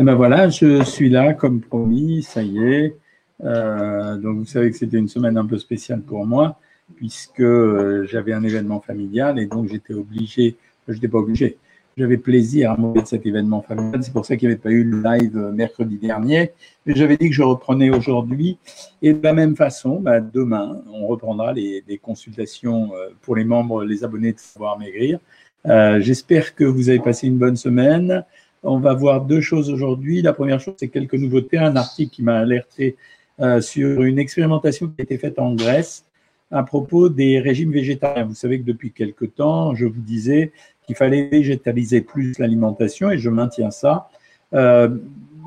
Et ben voilà, je suis là comme promis, ça y est. Euh, donc vous savez que c'était une semaine un peu spéciale pour moi puisque euh, j'avais un événement familial et donc j'étais obligé, je n'étais pas obligé, j'avais plaisir à m'occuper de cet événement familial. C'est pour ça qu'il n'y avait pas eu le live euh, mercredi dernier. Mais j'avais dit que je reprenais aujourd'hui. Et de la même façon, bah, demain, on reprendra les, consultations pour les membres, les abonnés de Savoir Maigrir. J'espère que vous avez passé une bonne semaine. On va voir deux choses aujourd'hui. La première chose, c'est quelques nouveautés. Un article qui m'a alerté euh, sur une expérimentation qui a été faite en Grèce à propos des régimes végétariens. Vous savez que depuis quelque temps, je vous disais qu'il fallait végétaliser plus l'alimentation et je maintiens ça. Euh,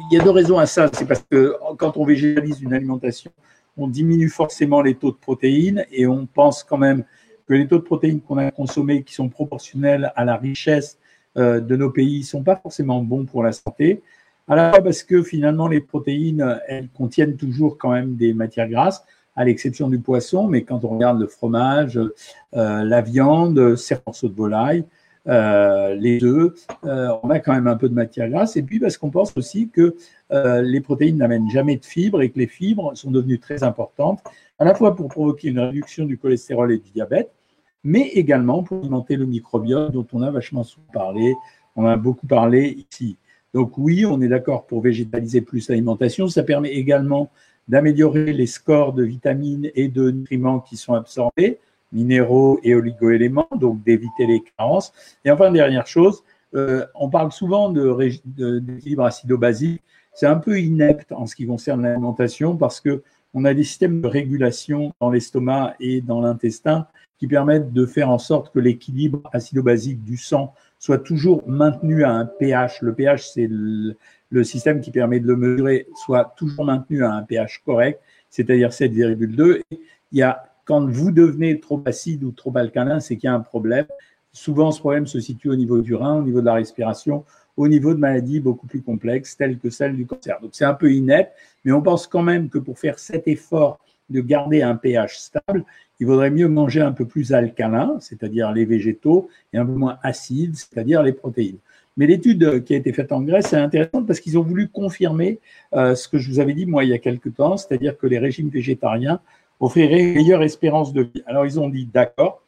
il y a deux raisons à ça. C'est parce que quand on végétalise une alimentation, on diminue forcément les taux de protéines et on pense quand même que les taux de protéines qu'on a consommés, qui sont proportionnels à la richesse de nos pays ne sont pas forcément bons pour la santé. À la fois parce que finalement, les protéines, elles contiennent toujours quand même des matières grasses, à l'exception du poisson, mais quand on regarde le fromage, euh, la viande, certains morceaux de volaille, euh, les œufs, on a quand même un peu de matière grasse. Et puis parce qu'on pense aussi que les protéines n'amènent jamais de fibres et que les fibres sont devenues très importantes, à la fois pour provoquer une réduction du cholestérol et du diabète, mais également pour alimenter le microbiome dont on a vachement parlé, on a beaucoup parlé ici. Donc oui, on est d'accord pour végétaliser plus l'alimentation. Ça permet également d'améliorer les scores de vitamines et de nutriments qui sont absorbés, minéraux et oligoéléments, donc d'éviter les carences. Et enfin, dernière chose, euh, on parle souvent d'équilibre acido-basique. C'est un peu inepte en ce qui concerne l'alimentation parce que on a des systèmes de régulation dans l'estomac et dans l'intestin qui permettent de faire en sorte que l'équilibre acido-basique du sang soit toujours maintenu à un pH. Le pH, c'est le, système qui permet de le mesurer, soit toujours maintenu à un pH correct, c'est-à-dire 7,2. Il y a, quand vous devenez trop acide ou trop alcalin, c'est qu'il y a un problème. Souvent, ce problème se situe au niveau du rein, au niveau de la respiration, au niveau de maladies beaucoup plus complexes, telles que celle du cancer. Donc, c'est un peu inepte, mais on pense quand même que pour faire cet effort de garder un pH stable, il vaudrait mieux manger un peu plus alcalin, c'est-à-dire les végétaux, et un peu moins acide, c'est-à-dire les protéines. Mais l'étude qui a été faite en Grèce est intéressante parce qu'ils ont voulu confirmer euh, ce que je vous avais dit moi il y a quelque temps, c'est-à-dire que les régimes végétariens offriraient une meilleure espérance de vie. Alors ils ont dit d'accord,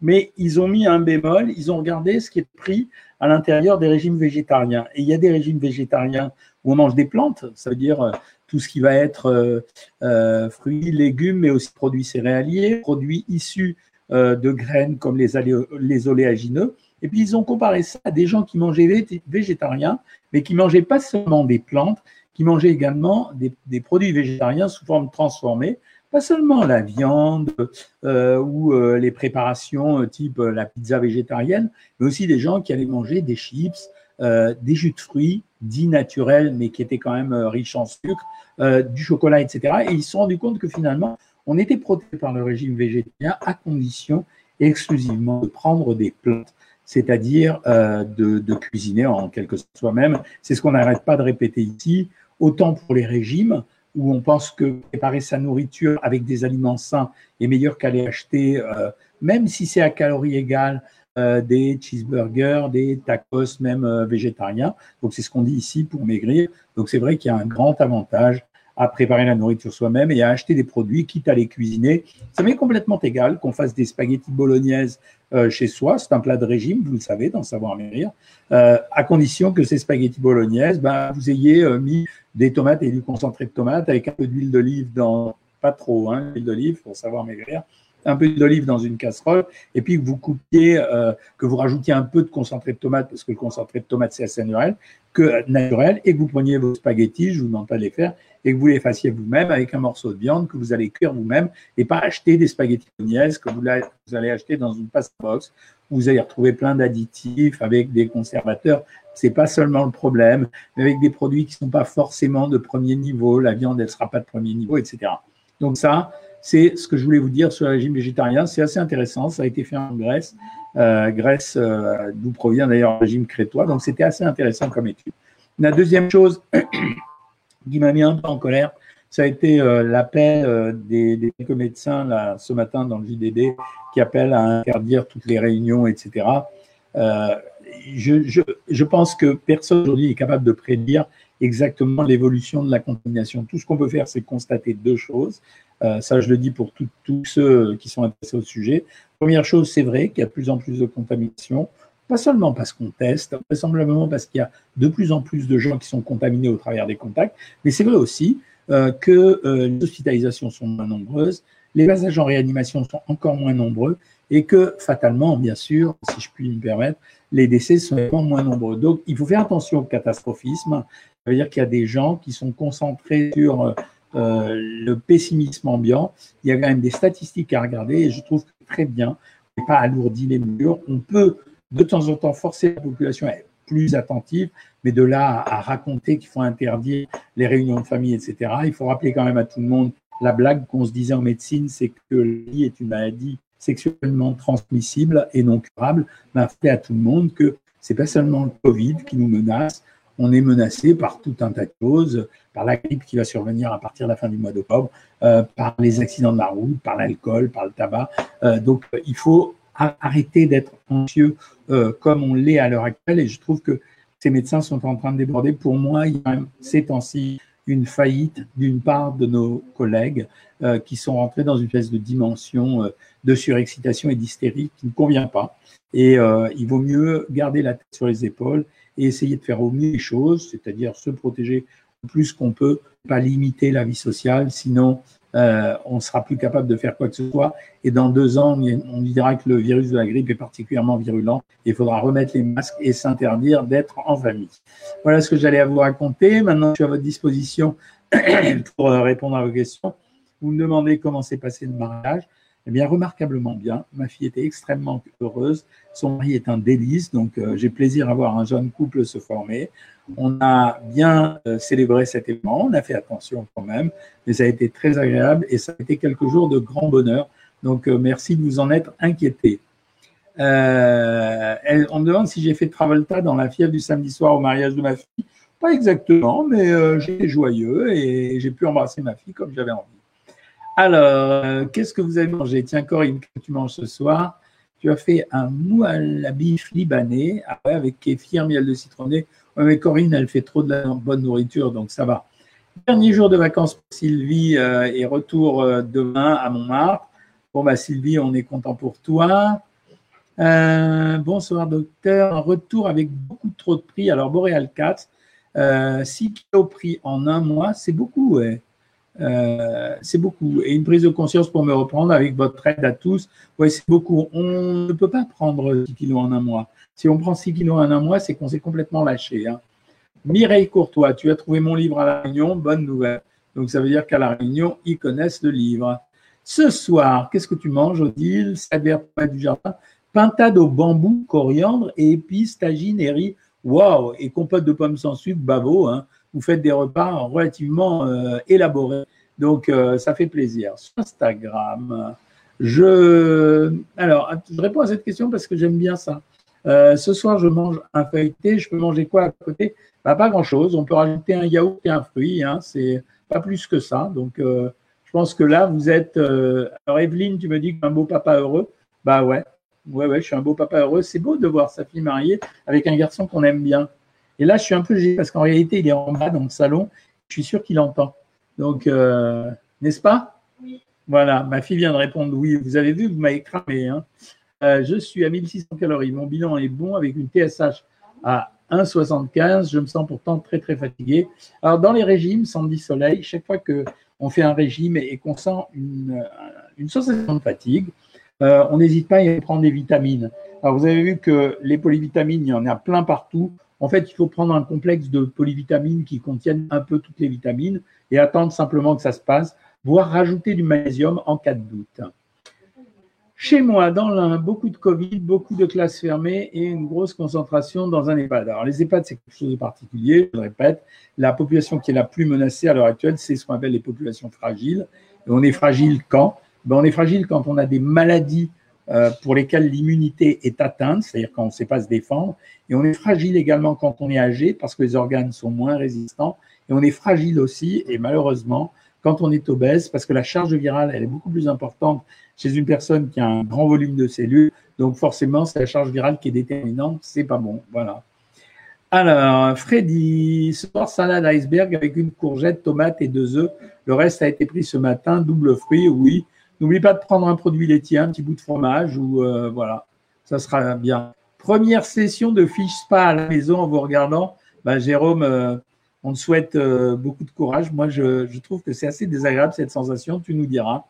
mais ils ont mis un bémol, ils ont regardé ce qui est pris à l'intérieur des régimes végétariens. Et il y a des régimes végétariens où on mange des plantes, ça veut dire euh, tout ce qui va être euh, euh, fruits, légumes, mais aussi produits céréaliers, produits issus euh, de graines comme les, les, oléagineux. Et puis ils ont comparé ça à des gens qui mangeaient végétariens, mais qui mangeaient pas seulement des plantes, qui mangeaient également des, produits végétariens sous forme transformée, pas seulement la viande ou les préparations type la pizza végétarienne, mais aussi des gens qui allaient manger des chips, des jus de fruits, dits naturels, mais qui étaient quand même riches en sucre, euh, du chocolat, etc. Et ils se sont rendus compte que finalement, on était protégé par le régime végétarien à condition exclusivement de prendre des plantes, c'est-à-dire euh, de, cuisiner en quelque sorte soi-même. C'est ce qu'on n'arrête pas de répéter ici, autant pour les régimes où on pense que préparer sa nourriture avec des aliments sains est meilleur qu'aller acheter, euh, même si c'est à calories égales, des cheeseburgers, des tacos, même végétariens. Donc c'est ce qu'on dit ici pour maigrir. Donc c'est vrai qu'il y a un grand avantage à préparer la nourriture soi-même et à acheter des produits, quitte à les cuisiner. Ça m'est complètement égal qu'on fasse des spaghettis bolognaises euh, chez soi. C'est un plat de régime, vous le savez, dans Savoir Mairie, euh, à condition que ces spaghettis bolognaises, ben, vous ayez euh, mis des tomates et du concentré de tomates avec un peu d'huile d'olive dans, pas trop, hein, d'olive pour savoir maigrir, un peu d'olive dans une casserole, et puis que vous coupiez, euh, que vous rajoutiez un peu de concentré de tomate, parce que le concentré de tomate, c'est assez naturel, que, naturel, et que vous preniez vos spaghettis, je vous demande pas de les faire, et que vous les fassiez vous-même avec un morceau de viande que vous allez cuire vous-même, et pas acheter des spaghettis bolognaise que vous, vous allez acheter dans une pasta box, où vous allez retrouver plein d'additifs avec des conservateurs. C'est pas seulement le problème, mais avec des produits qui sont pas forcément de premier niveau, la viande, elle sera pas de premier niveau, etc. Donc ça, c'est ce que je voulais vous dire sur le régime végétarien. C'est assez intéressant. Ça a été fait en Grèce, euh, Grèce euh, d'où provient d'ailleurs le régime crétois. Donc c'était assez intéressant comme étude. La deuxième chose qui m'a mis un peu en colère, ça a été euh, l'appel des, des, quelques médecins là, ce matin dans le JDD qui appellent à interdire toutes les réunions, etc. Je, je, je, pense que personne aujourd'hui est capable de prédire exactement l'évolution de la contamination. Tout ce qu'on peut faire, c'est constater deux choses. Euh, ça, je le dis pour tous ceux qui sont intéressés au sujet. Première chose, c'est vrai qu'il y a de plus en plus de contamination, pas seulement parce qu'on teste, vraisemblablement parce qu'il y a de plus en plus de gens qui sont contaminés au travers des contacts, mais c'est vrai aussi euh, que euh, les hospitalisations sont moins nombreuses, les passages en réanimation sont encore moins nombreux et que fatalement, bien sûr, si je puis me permettre, les décès sont moins nombreux. Donc, il faut faire attention au catastrophisme. Ça veut dire qu'il y a des gens qui sont concentrés sur euh, le pessimisme ambiant. Il y a quand même des statistiques à regarder et je trouve que très bien, on n'est pas alourdi les murs. On peut de temps en temps forcer la population à être plus attentive, mais de là à raconter qu'il faut interdire les réunions de famille, etc. Il faut rappeler quand même à tout le monde la blague qu'on se disait en médecine, c'est que le lit est une maladie sexuellement transmissible et non curable. Mais rappeler à tout le monde que c'est pas seulement le Covid qui nous menace, on est menacé par tout un tas de choses, par la grippe qui va survenir à partir de la fin du mois d'octobre, euh, par les accidents de la route, par l'alcool, par le tabac. Euh, donc il faut arrêter d'être anxieux euh, comme on l'est à l'heure actuelle et je trouve que ces médecins sont en train de déborder. Pour moi, il y a ces temps-ci une faillite d'une part de nos collègues qui sont rentrés dans une espèce de dimension de surexcitation et d'hystérie qui ne convient pas. Et il vaut mieux garder la tête sur les épaules et essayer de faire au mieux les choses, c'est-à-dire se protéger le plus qu'on peut, pas limiter la vie sociale, sinon euh, on sera plus capable de faire quoi que ce soit. Et dans deux ans, on dira que le virus de la grippe est particulièrement virulent. il faudra remettre les masques et s'interdire d'être en famille. Voilà ce que j'allais vous raconter. Maintenant, je suis à votre disposition pour euh, répondre à vos questions. Vous me demandez comment s'est passé le mariage. Eh bien, remarquablement bien. Ma fille était extrêmement heureuse. Son mari est un délice, donc euh, j'ai plaisir à voir un jeune couple se former. On a bien euh, célébré cet événement, on a fait attention quand même, mais ça a été très agréable et ça a été quelques jours de grand bonheur. Donc, euh, merci de vous en être inquiété. on me demande si j'ai fait Travolta dans la fièvre du samedi soir au mariage de ma fille. Pas exactement, mais j'étais joyeux et j'ai pu embrasser ma fille comme j'avais envie. Alors, euh, qu'est-ce que vous avez mangé? Tiens, Corinne, que tu manges ce soir? Tu as fait un bif libanais avec kéfir, miel de citronné. Oui, mais Corinne, elle fait trop de bonne nourriture, donc ça va. Dernier jour de vacances pour Sylvie euh, et retour euh, demain à Montmartre. Bon, bah Sylvie, on est content pour toi. bonsoir docteur. Retour avec beaucoup trop de prix. Alors, Boréal 4, 6 kilos pris en un mois, c'est beaucoup. Ouais. Euh, c'est beaucoup. Et une prise de conscience pour me reprendre avec votre aide à tous, ouais, c'est beaucoup. On ne peut pas prendre 6 kilos en un mois. Si on prend 6 kilos en un mois, c'est qu'on s'est complètement lâché. Hein. Mireille Courtois, tu as trouvé mon livre à La Réunion, bonne nouvelle. Donc ça veut dire qu'à La Réunion, ils connaissent le livre. Ce soir, qu'est-ce que tu manges, Odile? Saber du jardin, pintade au bambou, coriandre et épices, tagine et riz. Waouh Et compote de pommes sans sucre, bavo. Hein vous faites des repas relativement euh, élaborés. Donc, euh, ça fait plaisir. Sur Instagram, je. Alors, je réponds à cette question parce que j'aime bien ça. Euh, ce soir, je mange un feuilleté. Je peux manger quoi à côté? Bah, Pas grand-chose. On peut rajouter un yaourt et un fruit. Hein. C'est pas plus que ça. Donc, je pense que là, vous êtes. Alors, Evelyne, tu me dis qu'un beau papa heureux. Bah ouais. Ouais, ouais, je suis un beau papa heureux. C'est beau de voir sa fille mariée avec un garçon qu'on aime bien. Et là, je suis un peu gêné parce qu'en réalité, il est en bas dans le salon. Je suis sûr qu'il entend. Donc, euh, n'est-ce pas? Oui. Voilà, ma fille vient de répondre oui. Vous avez vu, vous m'avez cramé. Hein. Euh, je suis à 1600 calories. Mon bilan est bon avec une TSH à 1,75. Je me sens pourtant très, très fatigué. Alors, dans les régimes, Sandy Soleil, chaque fois qu'on fait un régime et, qu'on sent une, une, sensation de fatigue, euh, on n'hésite pas à prendre des vitamines. Alors, vous avez vu que les polyvitamines, il y en a plein partout. En fait, il faut prendre un complexe de polyvitamines qui contiennent un peu toutes les vitamines et attendre simplement que ça se passe, voire rajouter du magnésium en cas de doute. Chez moi, dans l'un, beaucoup de Covid, beaucoup de classes fermées et une grosse concentration dans un EHPAD. Alors, les EHPAD, c'est quelque chose de particulier, je le répète. La population qui est la plus menacée à l'heure actuelle, c'est ce qu'on appelle les populations fragiles. Et on est fragile quand? Ben, On est fragile quand on a des maladies euh, pour lesquels l'immunité est atteinte, c'est-à-dire quand on ne sait pas se défendre. Et on est fragile également quand on est âgé parce que les organes sont moins résistants. Et on est fragile aussi, et malheureusement, quand on est obèse, parce que la charge virale, elle est beaucoup plus importante chez une personne qui a un grand volume de cellules. Donc forcément, c'est la charge virale qui est déterminante. C'est pas bon. Voilà. Alors, Freddy, ce soir, salade iceberg avec une courgette, tomate et deux œufs. Le reste a été pris ce matin, double fruit, oui. N'oublie pas de prendre un produit laitier, un petit bout de fromage ou euh, voilà, ça sera bien. Première session de fish spa à la maison en vous regardant. Ben, Jérôme, euh, on te souhaite euh, beaucoup de courage. Moi, je trouve que c'est assez désagréable cette sensation, tu nous diras.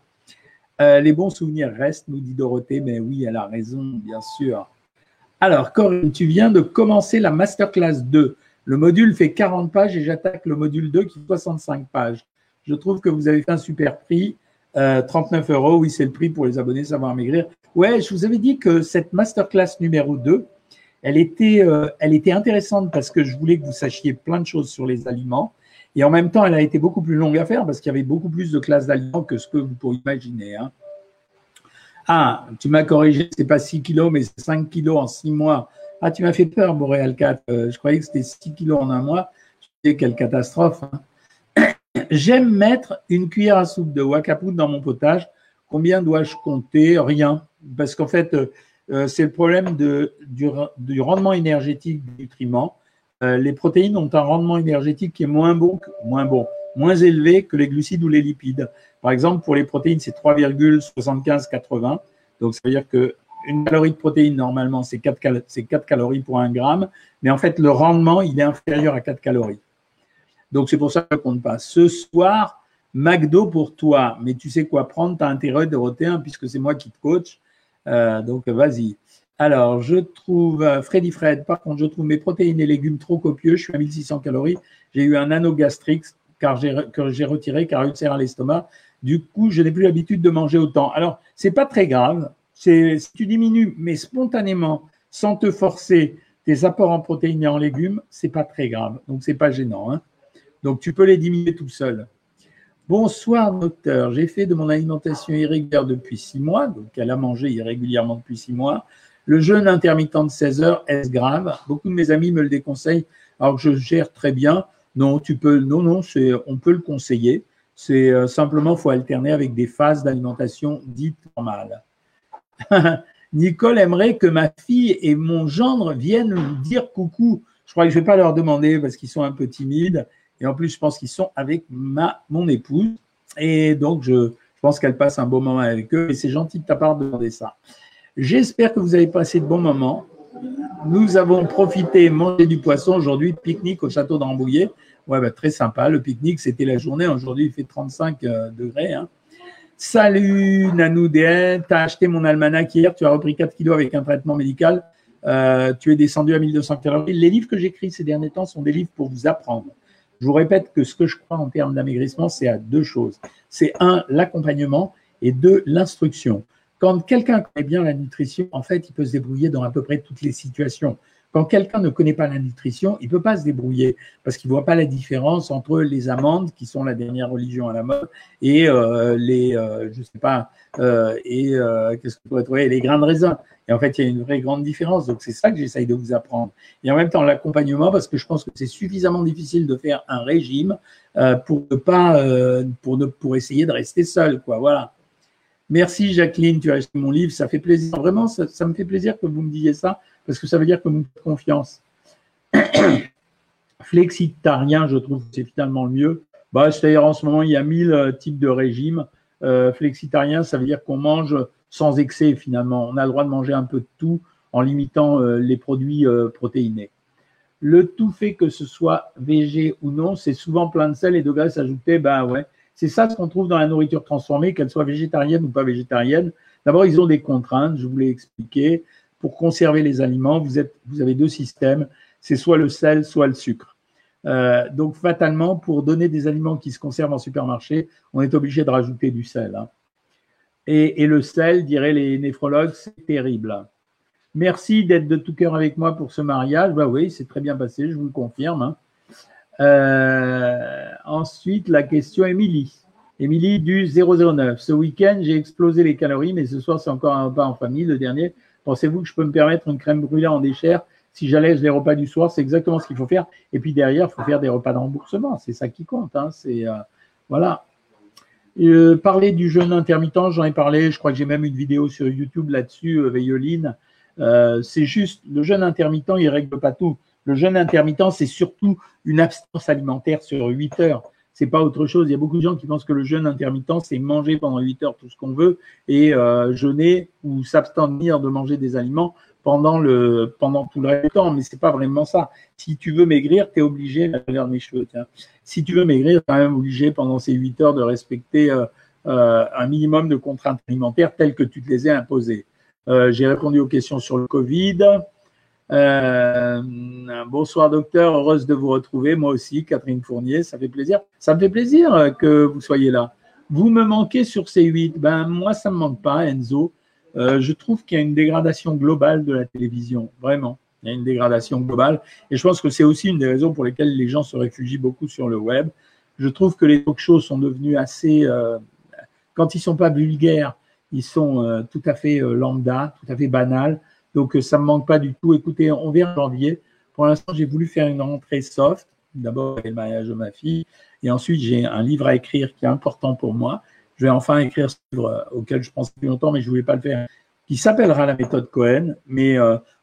les bons souvenirs restent, nous dit Dorothée, mais oui, elle a raison, bien sûr. Alors, Corinne, tu viens de commencer la masterclass 2. Le module fait 40 pages et j'attaque le module 2 qui fait 65 pages. Je trouve que vous avez fait un super prix. 39 euh, euros, oui, c'est le prix pour les abonnés Savoir Maigrir. Ouais, je vous avais dit que cette masterclass numéro 2, elle était, euh, elle était intéressante parce que je voulais que vous sachiez plein de choses sur les aliments. Et en même temps, elle a été beaucoup plus longue à faire parce qu'il y avait beaucoup plus de classes d'aliments que ce que vous pourriez imaginer. Hein. Ah, tu m'as corrigé, c'est pas 6 kilos, mais c'est 5 kilos en 6 mois. Ah, tu m'as fait peur, Boréal 4. Euh, je croyais que c'était 6 kilos en un mois. Je disais, quelle catastrophe. Hein. J'aime mettre une cuillère à soupe de wakapout dans mon potage. Combien dois-je compter? Rien. Parce qu'en fait, euh, euh, c'est le problème de, du, rendement énergétique des nutriments. Euh, les protéines ont un rendement énergétique qui est moins bon, moins bon, moins élevé que les glucides ou les lipides. Par exemple, pour les protéines, c'est 3,75-80. Donc, ça veut dire que une calorie de protéine, normalement, c'est 4, 4 calories pour un gramme. Mais en fait, le rendement, il est inférieur à 4 calories. Donc, c'est pour ça qu'on compte pas. Ce soir, McDo pour toi. Mais tu sais quoi prendre, tu as intérêt, Dorothée, puisque c'est moi qui te coach. Euh, donc, vas-y. Alors, je trouve, euh, Freddy Fred, par contre, je trouve mes protéines et légumes trop copieux. Je suis à 1600 calories. J'ai eu un anogastrix car que j'ai retiré car ulcère à l'estomac. Du coup, je n'ai plus l'habitude de manger autant. Alors, c'est pas très grave. Si tu diminues, mais spontanément, sans te forcer, tes apports en protéines et en légumes, c'est pas très grave. Donc, c'est pas gênant. Hein. Donc, tu peux les diminuer tout seul. Bonsoir, docteur. J'ai fait de mon alimentation irrégulière depuis six mois, donc elle a mangé irrégulièrement depuis six mois. Le jeûne intermittent de 16 heures, est-ce grave? Beaucoup de mes amis me le déconseillent alors que je gère très bien. Non, tu peux, non, non, on peut le conseiller. C'est euh, simplement, faut alterner avec des phases d'alimentation dites normales. Nicole aimerait que ma fille et mon gendre viennent lui dire coucou. Je crois que je ne vais pas leur demander parce qu'ils sont un peu timides. Et en plus, je pense qu'ils sont avec ma, mon épouse. Et donc, je, pense qu'elle passe un bon moment avec eux. Et c'est gentil de ta part de demander ça. J'espère que vous avez passé de bons moments. Nous avons profité, manger du poisson aujourd'hui, pique-nique au château d'Ambouillet. Ouais, bah, très sympa. Le pique-nique, c'était la journée. Aujourd'hui, il fait 35 euh, degrés. Hein. Salut Nanou DN, tu as acheté mon almanach hier, tu as repris 4 kilos avec un traitement médical. Euh, tu es descendu à 1200 calories. Les livres que j'écris ces derniers temps sont des livres pour vous apprendre. Je vous répète que ce que je crois en termes d'amaigrissement, c'est à deux choses. C'est un, l'accompagnement et deux, l'instruction. Quand quelqu'un connaît bien la nutrition, en fait, il peut se débrouiller dans à peu près toutes les situations. Quand quelqu'un ne connaît pas la nutrition, il ne peut pas se débrouiller parce qu'il ne voit pas la différence entre les amandes, qui sont la dernière religion à la mode, et euh, les, euh, je sais pas, euh, et qu'est-ce que vous pourrait trouver, les grains de raisin. Et en fait, il y a une vraie grande différence. Donc, c'est ça que j'essaye de vous apprendre. Et en même temps, l'accompagnement, parce que je pense que c'est suffisamment difficile de faire un régime pour ne pas, pour ne, pour essayer de rester seul, quoi. Voilà. Merci Jacqueline, tu as acheté mon livre, ça fait plaisir. Vraiment, ça, me fait plaisir que vous me disiez ça parce que ça veut dire que nous faites confiance. Flexitarien, je trouve que c'est finalement le mieux. Bah, C'est-à-dire en ce moment, il y a mille euh, types de régimes. Euh, flexitarien, ça veut dire qu'on mange sans excès finalement. On a le droit de manger un peu de tout en limitant euh, les produits protéinés. Le tout fait que ce soit végé ou non, c'est souvent plein de sel et de graisse ajoutée. Ben ouais, c'est ça ce qu'on trouve dans la nourriture transformée, qu'elle soit végétarienne ou pas végétarienne. D'abord, ils ont des contraintes, je vous l'ai expliqué pour conserver les aliments, vous, avez deux systèmes, c'est soit le sel, soit le sucre. Euh, donc fatalement, pour donner des aliments qui se conservent en supermarché, on est obligé de rajouter du sel. Hein. Et, le sel, diraient les néphrologues, c'est terrible. Merci d'être de tout cœur avec moi pour ce mariage. Bah oui, c'est très bien passé, je vous le confirme. Hein. Euh, ensuite, la question Émilie. Émilie du 009. Ce week-end, j'ai explosé les calories, mais ce soir, c'est encore un repas en famille, le dernier. Pensez-vous que je peux me permettre une crème brûlée en déchert si j'allège les repas du soir C'est exactement ce qu'il faut faire. Et puis derrière, il faut faire des repas de remboursement. C'est ça qui compte. Hein. C'est euh, voilà. Euh, parler du jeûne intermittent, j'en ai parlé. Je crois que j'ai même une vidéo sur YouTube là-dessus, euh, Veilloline. c'est juste le jeûne intermittent, il règle pas tout. Le jeûne intermittent, c'est surtout une abstinence alimentaire sur 8 heures. C'est pas autre chose. Il y a beaucoup de gens qui pensent que le jeûne intermittent, c'est manger pendant 8 heures tout ce qu'on veut et euh, jeûner ou s'abstenir de manger des aliments pendant, le, pendant tout le reste du temps. Mais c'est pas vraiment ça. Si tu veux maigrir, tu es obligé, regarde mes cheveux, tiens. Si tu veux maigrir, tu quand même obligé pendant ces 8 heures de respecter euh, euh, un minimum de contraintes alimentaires telles que tu te les as imposées. Euh, j'ai répondu aux questions sur le Covid. Euh, bonsoir docteur, heureuse de vous retrouver. Moi aussi, Catherine Fournier, ça fait plaisir. Ça me fait plaisir que vous soyez là. Vous me manquez sur ces huit. Ben moi, ça me manque pas, Enzo. Euh, je trouve qu'il y a une dégradation globale de la télévision, vraiment. Il y a une dégradation globale, et je pense que c'est aussi une des raisons pour lesquelles les gens se réfugient beaucoup sur le web. Je trouve que les talk-shows sont devenus assez, euh, quand ils sont pas vulgaires, ils sont euh, tout à fait euh, lambda, tout à fait banal. Donc, euh, ça ne me manque pas du tout. Écoutez, on verra en janvier. Pour l'instant, j'ai voulu faire une rentrée soft. D'abord, avec le mariage de ma fille. Et ensuite, j'ai un livre à écrire qui est important pour moi. Je vais enfin écrire ce livre auquel je pense depuis longtemps, mais je ne voulais pas le faire, qui s'appellera la méthode Cohen, mais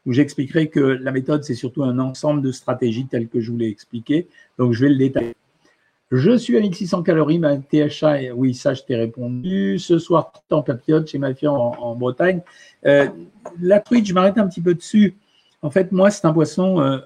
où j'expliquerai que la méthode, c'est surtout un ensemble de stratégies telles que je vous l'ai expliqué. Donc, je vais le détailler. Je suis à 1600 calories, ma THA, oui, ça, je t'ai répondu. Ce soir, en papillote chez ma fille en, Bretagne. Euh, la truite, je m'arrête un petit peu dessus. En fait, moi, c'est un poisson euh,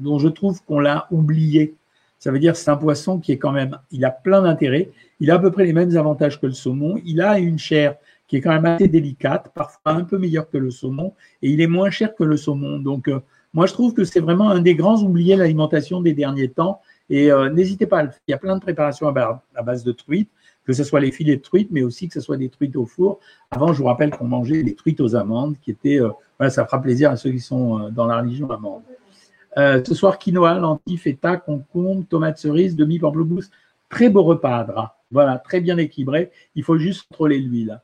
dont je trouve qu'on l'a oublié. Ça veut dire c'est un poisson qui est quand même, il a plein d'intérêts. Il a à peu près les mêmes avantages que le saumon. Il a une chair qui est quand même assez délicate, parfois un peu meilleure que le saumon, et il est moins cher que le saumon. Donc, euh, moi, je trouve que c'est vraiment un des grands oubliés de l'alimentation des derniers temps. Et euh, n'hésitez pas, il y a plein de préparations à base de truites, que ce soit les filets de truites, mais aussi que ce soit des truites au four. Avant, je vous rappelle qu'on mangeait des truites aux amandes, qui étaient, euh, voilà, ça fera plaisir à ceux qui sont euh, dans la religion amande. ce soir, quinoa, lentilles, feta, concombre, tomates cerises, demi-pamplemousse. Très beau repas à Voilà, très bien équilibré. Il faut juste contrôler l'huile.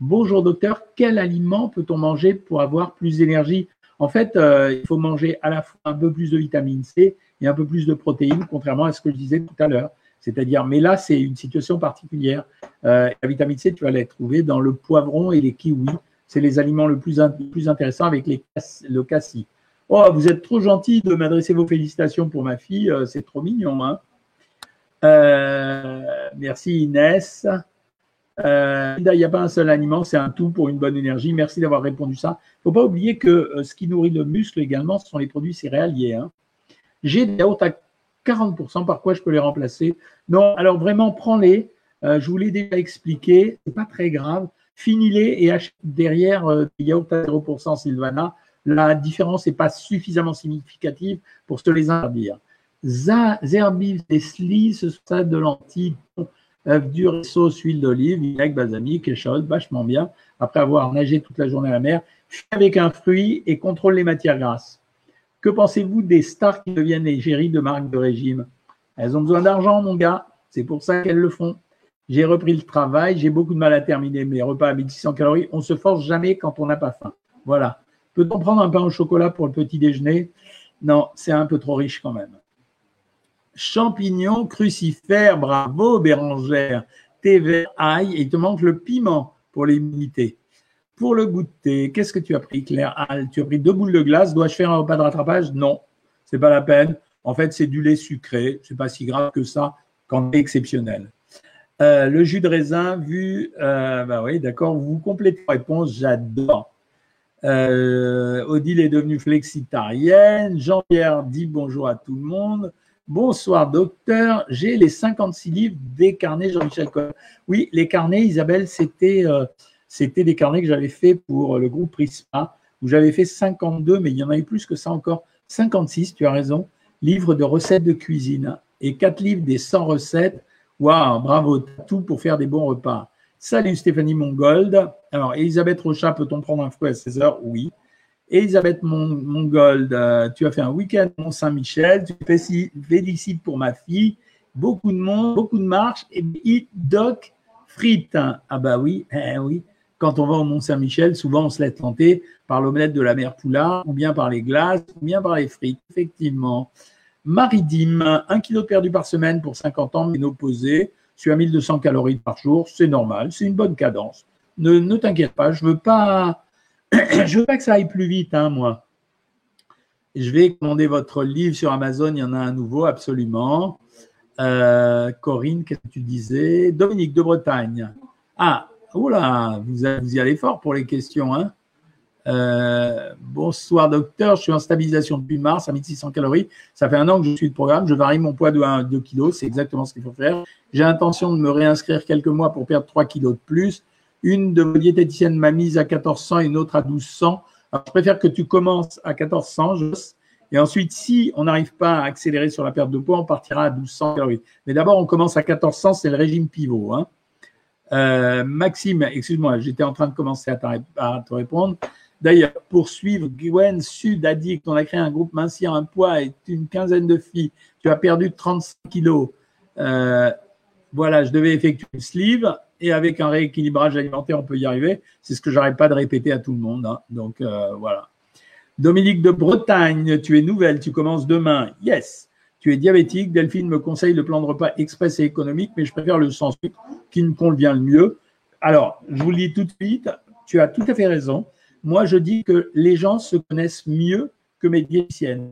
Bonjour docteur, quel aliment peut-on manger pour avoir plus d'énergie? En fait, il faut manger à la fois un peu plus de vitamine C et un peu plus de protéines, contrairement à ce que je disais tout à l'heure. C'est-à-dire, mais là, c'est une situation particulière. Euh, la vitamine C, tu vas la trouver dans le poivron et les kiwis. C'est les aliments le plus, plus intéressants avec les, le cassis. Oh, vous êtes trop gentil de m'adresser vos félicitations pour ma fille. Euh, c'est trop mignon. Hein euh, merci Inès. il n'y a pas un seul aliment, c'est un tout pour une bonne énergie. Merci d'avoir répondu ça. Il ne faut pas oublier que ce qui nourrit le muscle également, ce sont les produits céréaliers. Hein. J'ai des yaourts à 40%, par quoi je peux les remplacer Non, alors vraiment, prends-les. Euh, je vous l'ai déjà expliqué, c'est pas très grave. Finis-les et achète derrière euh, des yaourts à 0% Sylvana. La différence n'est pas suffisamment significative pour se les interdire. Zerbib des ce ça de lentilles, œufs durs, sauce, huile d'olive, vinaigre, balsamique et chaude, vachement bien. Après avoir nagé toute la journée à la mer, fais avec un fruit et contrôle les matières grasses. Que pensez-vous des stars qui deviennent égéries de marques de régime? Elles ont besoin d'argent, mon gars. C'est pour ça qu'elles le font. J'ai repris le travail, j'ai beaucoup de mal à terminer mes repas à 1600 calories. On se force jamais quand on n'a pas faim. Voilà. Peut-on prendre un pain au chocolat pour le petit déjeuner? Non, c'est un peu trop riche quand même. Champignons, crucifères, bravo Bérangère. Thé vert, ail, et il te manque le piment pour l'immunité. Pour le goûter, qu'est-ce que tu as pris, Claire Tu as pris deux boules de glace. Dois-je faire un repas de rattrapage? Non, c'est pas la peine. En fait, c'est du lait sucré. C'est pas si grave que ça quand c'est exceptionnel. Euh, le jus de raisin, vu, euh, bah oui, d'accord, vous complétez la réponse, j'adore. Euh, Odile est devenue flexitarienne. Jean-Pierre dit bonjour à tout le monde. Bonsoir, docteur. J'ai les 56 livres des carnets Jean-Michel. Oui, les carnets, Isabelle, c'était c'était des carnets que j'avais fait pour le groupe Prisma, où j'avais fait 52, mais il y en a eu plus que ça encore, 56, tu as raison, livres de recettes de cuisine et 4 livres des 100 recettes. Waouh, bravo, tout pour faire des bons repas. Salut Stéphanie Mongold. Alors, Elisabeth Rochat, peut-on prendre un fruit à 16 heures? Oui. Elisabeth Mongold, euh, tu as fait un week-end Mont Saint-Michel. Tu félicite pour ma fille. Beaucoup de monde, beaucoup de marches et doc frites. Ah bah oui, eh oui quand on va au Mont-Saint-Michel, souvent on se laisse tenter par l'omelette de la mère Poulard, ou bien par les glaces, ou bien par les frites, effectivement. Maridime, un kilo perdu par semaine pour 50 ans, mais opposé, sur 1200 calories par jour, c'est normal, c'est une bonne cadence. Ne, ne t'inquiète pas, je veux pas, je veux pas que ça aille plus vite, hein, moi. Je vais commander votre livre sur Amazon, il y en a un nouveau, absolument. Euh, Corinne, qu'est-ce que tu disais? Dominique de Bretagne. Ah, oula, vous, vous y allez fort pour les questions. Hein euh, bonsoir docteur, je suis en stabilisation depuis mars à 1600 calories. Ça fait un an que je suis le programme. Je varie mon poids de 1 à 2 kg. C'est exactement ce qu'il faut faire. J'ai l'intention de me réinscrire quelques mois pour perdre 3 kg de plus. Une de vos diététiciennes m'a mise à 1400 et une autre à 1200. Alors, je préfère que tu commences à 1400, et ensuite, si on n'arrive pas à accélérer sur la perte de poids, on partira à 1200 calories. Mais d'abord, on commence à 1400, c'est le régime pivot. Hein. Euh, Maxime, excuse-moi, j'étais en train de commencer à, te répondre. D'ailleurs, pour suivre Gwen Sud Addict, on a créé un groupe mincir un poids et une quinzaine de filles. Tu as perdu 35 kilos. Euh, voilà, je devais effectuer une sleeve et avec un rééquilibrage alimentaire, on peut y arriver. C'est ce que j'arrête pas de répéter à tout le monde. Hein. Donc euh, voilà. Dominique de Bretagne, tu es nouvelle, tu commences demain. Yes. Tu es diabétique. Delphine me conseille le plan de repas express et économique, mais je préfère le sans sucre qui me convient le mieux. Alors, je vous le dis tout de suite, tu as tout à fait raison. Moi, je dis que les gens se connaissent mieux que mes diététiciennes.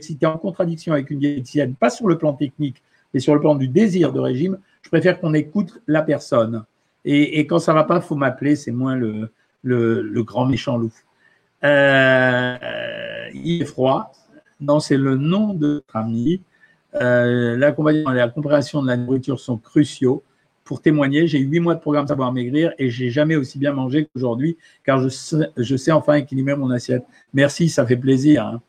Si tu es en contradiction avec une diététicienne, pas sur le plan technique, mais sur le plan du désir de régime, je préfère qu'on écoute la personne. Et, quand ça va pas, faut m'appeler, c'est moins le, le, grand méchant loup. Euh, il est froid. Non, c'est le nom de notre ami. Euh, l'accompagnement et la compréhension de la nourriture sont cruciaux. Pour témoigner, j'ai huit mois de programme Savoir Maigrir et j'ai jamais aussi bien mangé qu'aujourd'hui, car je sais, je sais enfin équilibrer mon assiette. Merci, ça fait plaisir. Hein.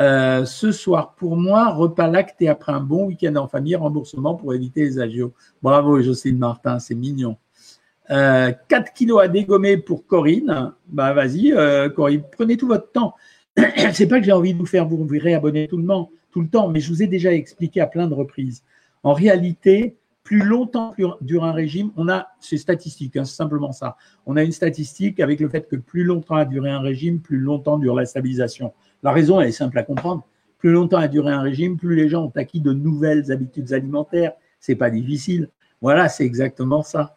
Euh, ce soir, pour moi, repas lacté après un bon week-end en famille, remboursement pour éviter les agios. Bravo, Jocelyne Martin, c'est mignon. 4 euh, kilos à dégommer pour Corinne. Bah, vas-y, euh, Corinne, prenez tout votre temps. c'est pas que j'ai envie de vous faire vous réabonner tout le, temps, tout le temps, mais je vous ai déjà expliqué à plein de reprises. En réalité, plus longtemps dure un régime, on a, c'est statistique, hein, c'est simplement ça. On a une statistique avec le fait que plus longtemps a duré un régime, plus longtemps dure la stabilisation. La raison, est simple à comprendre. Plus longtemps a duré un régime, plus les gens ont acquis de nouvelles habitudes alimentaires. C'est pas difficile. Voilà, c'est exactement ça.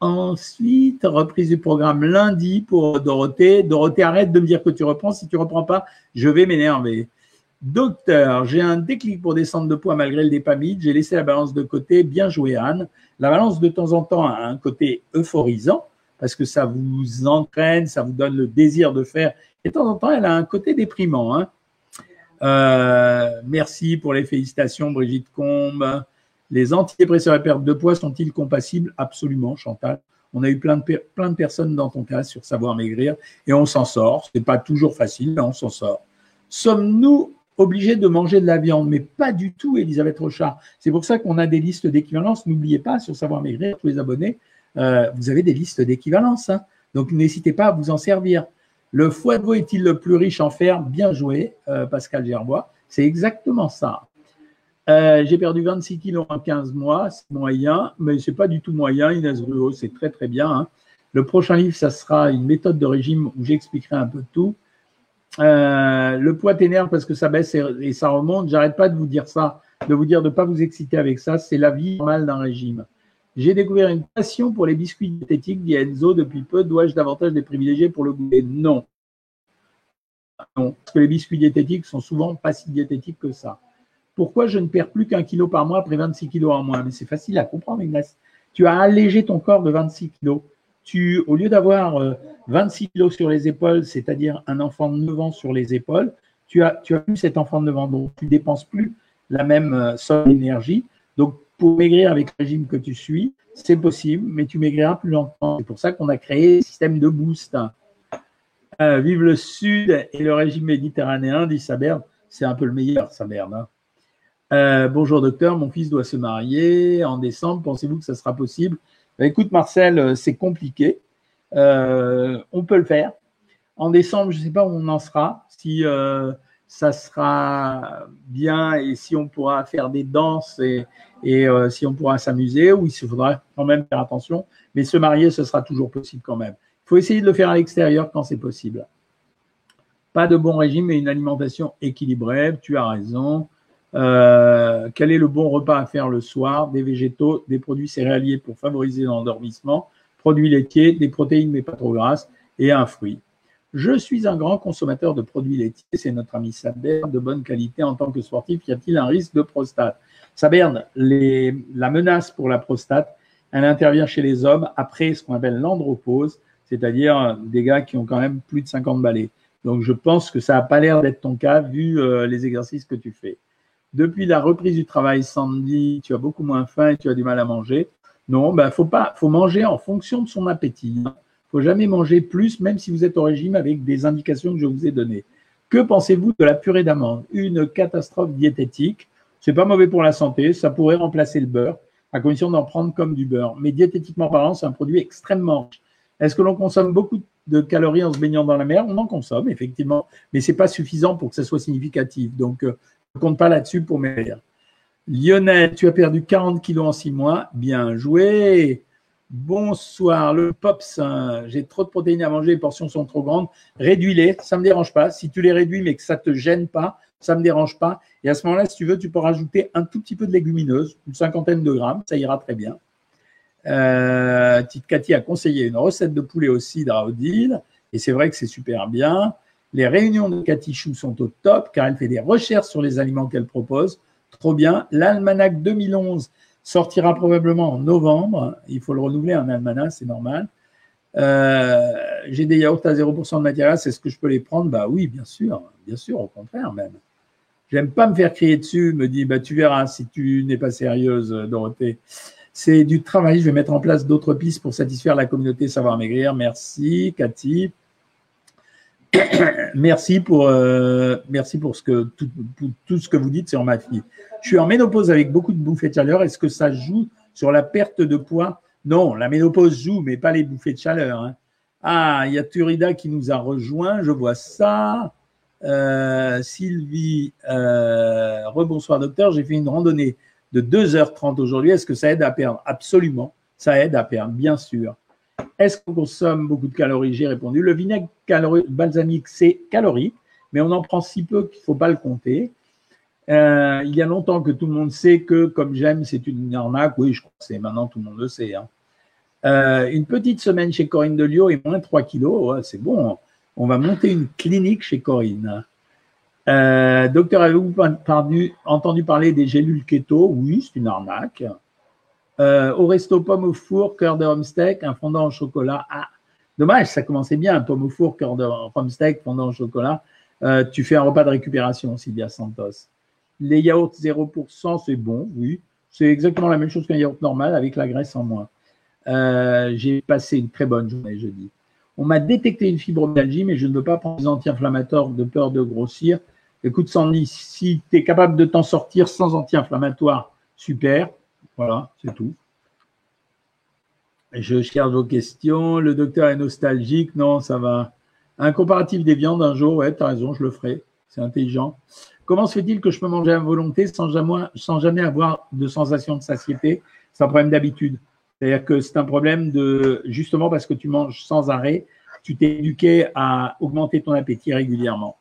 Ensuite, reprise du programme lundi pour Dorothée. Dorothée, arrête de me dire que tu reprends. Si tu reprends pas, je vais m'énerver. Docteur, j'ai un déclic pour descendre de poids malgré le dépamide. J'ai laissé la balance de côté. Bien joué, Anne. La balance, de temps en temps, a un côté euphorisant parce que ça vous entraîne, ça vous donne le désir de faire et de temps en temps, elle a un côté déprimant. Hein. Euh, merci pour les félicitations, Brigitte Combe. Les antidépresseurs et perte de poids sont-ils compatibles? Absolument, Chantal. On a eu plein de, personnes dans ton cas sur savoir maigrir et on s'en sort. Ce n'est pas toujours facile, mais on s'en sort. Sommes-nous obligés de manger de la viande? Mais pas du tout, Elisabeth Rochard. C'est pour ça qu'on a des listes d'équivalence. N'oubliez pas, sur savoir maigrir, tous les abonnés, euh, vous avez des listes d'équivalence. Hein. Donc n'hésitez pas à vous en servir. Le foie de veau est-il le plus riche en fer? Bien joué, euh, Pascal Gerbois. C'est exactement ça. Euh, j'ai perdu 26 kilos en 15 mois, c'est moyen, mais c'est pas du tout moyen. Inès Gruot, c'est très très bien. Hein. Le prochain livre, ça sera une méthode de régime où j'expliquerai un peu tout. Euh, le poids t'énerve parce que ça baisse et, ça remonte. J'arrête pas de vous dire ça, de vous dire de ne pas vous exciter avec ça. C'est la vie normale d'un régime. J'ai découvert une passion pour les biscuits diététiques, dit Enzo, depuis peu. Dois-je davantage les privilégier pour le goûter? Non. Non, parce que les biscuits diététiques sont souvent pas si diététiques que ça. Pourquoi je ne perds plus qu'un kilo par mois après 26 kilos en moins? Mais c'est facile à comprendre, Inès. Tu as allégé ton corps de 26 kilos. Tu, au lieu d'avoir 26 euh, kilos sur les épaules, c'est-à-dire un enfant de 9 ans sur les épaules, tu as, tu plus cet enfant de 9 ans, donc tu dépenses plus la même euh, somme d'énergie. Donc, pour maigrir avec le régime que tu suis, c'est possible, mais tu maigriras plus longtemps. C'est pour ça qu'on a créé le système de boost. Euh, vive le Sud et le régime méditerranéen, dit Saberne. C'est un peu le meilleur, Saberne. Hein. Euh, bonjour docteur, mon fils doit se marier en décembre. Pensez-vous que ça sera possible? Bah, Écoute, Marcel, euh, c'est compliqué. on peut le faire. En décembre, je ne sais pas où on en sera. Si ça sera bien et si on pourra faire des danses et, euh, si on pourra s'amuser, ou il faudra quand même faire attention. Mais se marier, ce sera toujours possible quand même. Il faut essayer de le faire à l'extérieur quand c'est possible. Pas de bon régime, mais une alimentation équilibrée. Tu as raison. Euh, quel est le bon repas à faire le soir? Des végétaux, des produits céréaliers pour favoriser l'endormissement, produits laitiers, des protéines mais pas trop grasses et un fruit. Je suis un grand consommateur de produits laitiers, c'est notre ami Saberne, de bonne qualité en tant que sportif. Y a-t-il un risque de prostate? Saberne, la menace pour la prostate, elle intervient chez les hommes après ce qu'on appelle l'andropause, c'est-à-dire des gars qui ont quand même plus de 50 balais. Donc je pense que ça n'a pas l'air d'être ton cas vu euh, les exercices que tu fais. Depuis la reprise du travail, Sandy, tu as beaucoup moins faim et tu as du mal à manger. Non, ben faut pas, faut manger en fonction de son appétit. Il faut jamais manger plus, même si vous êtes au régime avec des indications que je vous ai données. Que pensez-vous de la purée d'amande? Une catastrophe diététique. C'est pas mauvais pour la santé. Ça pourrait remplacer le beurre, à condition d'en prendre comme du beurre. Mais diététiquement parlant, c'est un produit extrêmement riche. Est-ce que l'on consomme beaucoup de calories en se baignant dans la mer? On en consomme, effectivement, mais c'est pas suffisant pour que ça soit significatif. Donc, euh, ne compte pas là-dessus pour m'aider. Lionel, tu as perdu 40 kilos en 6 mois. Bien joué. Bonsoir, le Pops. J'ai trop de protéines à manger, les portions sont trop grandes. Réduis-les, ça ne me dérange pas. Si tu les réduis mais que ça ne te gêne pas, ça ne me dérange pas. Et à ce moment-là, si tu veux, tu peux rajouter un tout petit peu de légumineuse, une cinquantaine de grammes, ça ira très bien. Euh, Tite Cathy a conseillé une recette de poulet au cidre et c'est vrai que c'est super bien. Les réunions de Cathy Chou sont au top car elle fait des recherches sur les aliments qu'elle propose. Trop bien. L'almanach 2011 sortira probablement en novembre. Il faut le renouveler, un almanach, c'est normal. Euh, j'ai des yaourts à 0% de matière est-ce que je peux les prendre? Bah oui, bien sûr, bien sûr, au contraire même. J'aime pas me faire crier dessus, me dit, bah tu verras si tu n'es pas sérieuse, Dorothée. C'est du travail, je vais mettre en place d'autres pistes pour satisfaire la communauté Savoir Maigrir. Merci, Cathy. merci pour euh, merci pour ce que tout, tout, ce que vous dites sur ma fille. Je suis en ménopause avec beaucoup de bouffées de chaleur. Est-ce que ça joue sur la perte de poids? Non, la ménopause joue, mais pas les bouffées de chaleur. Hein. Ah, il y a Turida qui nous a rejoint. Je vois ça. Euh, Sylvie, euh, rebonsoir docteur. J'ai fait une randonnée de 2h30 aujourd'hui. Est-ce que ça aide à perdre? Absolument, ça aide à perdre, bien sûr. Est-ce qu'on consomme beaucoup de calories? J'ai répondu. Le vinaigre balsamique, c'est calorique, mais on en prend si peu qu'il ne faut pas le compter. Euh, il y a longtemps que tout le monde sait que, comme j'aime, c'est une arnaque. Oui, je crois que c'est maintenant, tout le monde le sait. Hein. Euh, une petite semaine chez Corinne Delio et moins 3 kilos, c'est bon. On va monter une clinique chez Corinne. Euh, docteur, avez-vous entendu parler des gélules keto? Oui, c'est une arnaque. Euh, au resto pomme au four, cœur de homesteak, un fondant au chocolat. Ah, dommage, ça commençait bien, pomme au four, cœur de homesteak, fondant au chocolat. Euh, tu fais un repas de récupération, Sylvia Santos. Les yaourts 0%, c'est bon, oui. C'est exactement la même chose qu'un yaourt normal avec la graisse en moins. Euh, j'ai passé une très bonne journée jeudi. On m'a détecté une fibromyalgie, mais je ne veux pas prendre des anti-inflammatoires de peur de grossir. Écoute, Sandy, si tu es capable de t'en sortir sans anti-inflammatoire, super. Voilà, c'est tout. Je cherche vos questions. Le docteur est nostalgique. Non, ça va. Un comparatif des viandes un jour, ouais, tu as raison, je le ferai. C'est intelligent. Comment se fait-il que je peux manger à volonté sans jamais, sans jamais avoir de sensation de satiété? C'est un problème d'habitude. C'est-à-dire que c'est un problème de, justement parce que tu manges sans arrêt, tu t'es éduqué à augmenter ton appétit régulièrement.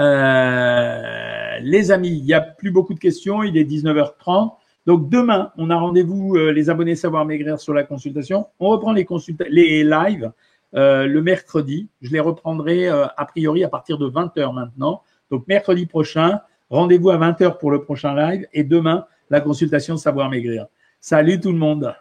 Euh, les amis, il n'y a plus beaucoup de questions, il est 19h30. Donc demain, on a rendez-vous euh, les abonnés Savoir Maigrir sur la consultation. On reprend les, les lives euh, le mercredi. Je les reprendrai euh, a priori à partir de 20h maintenant. Donc mercredi prochain, rendez-vous à 20h pour le prochain live et demain, la consultation Savoir Maigrir. Salut tout le monde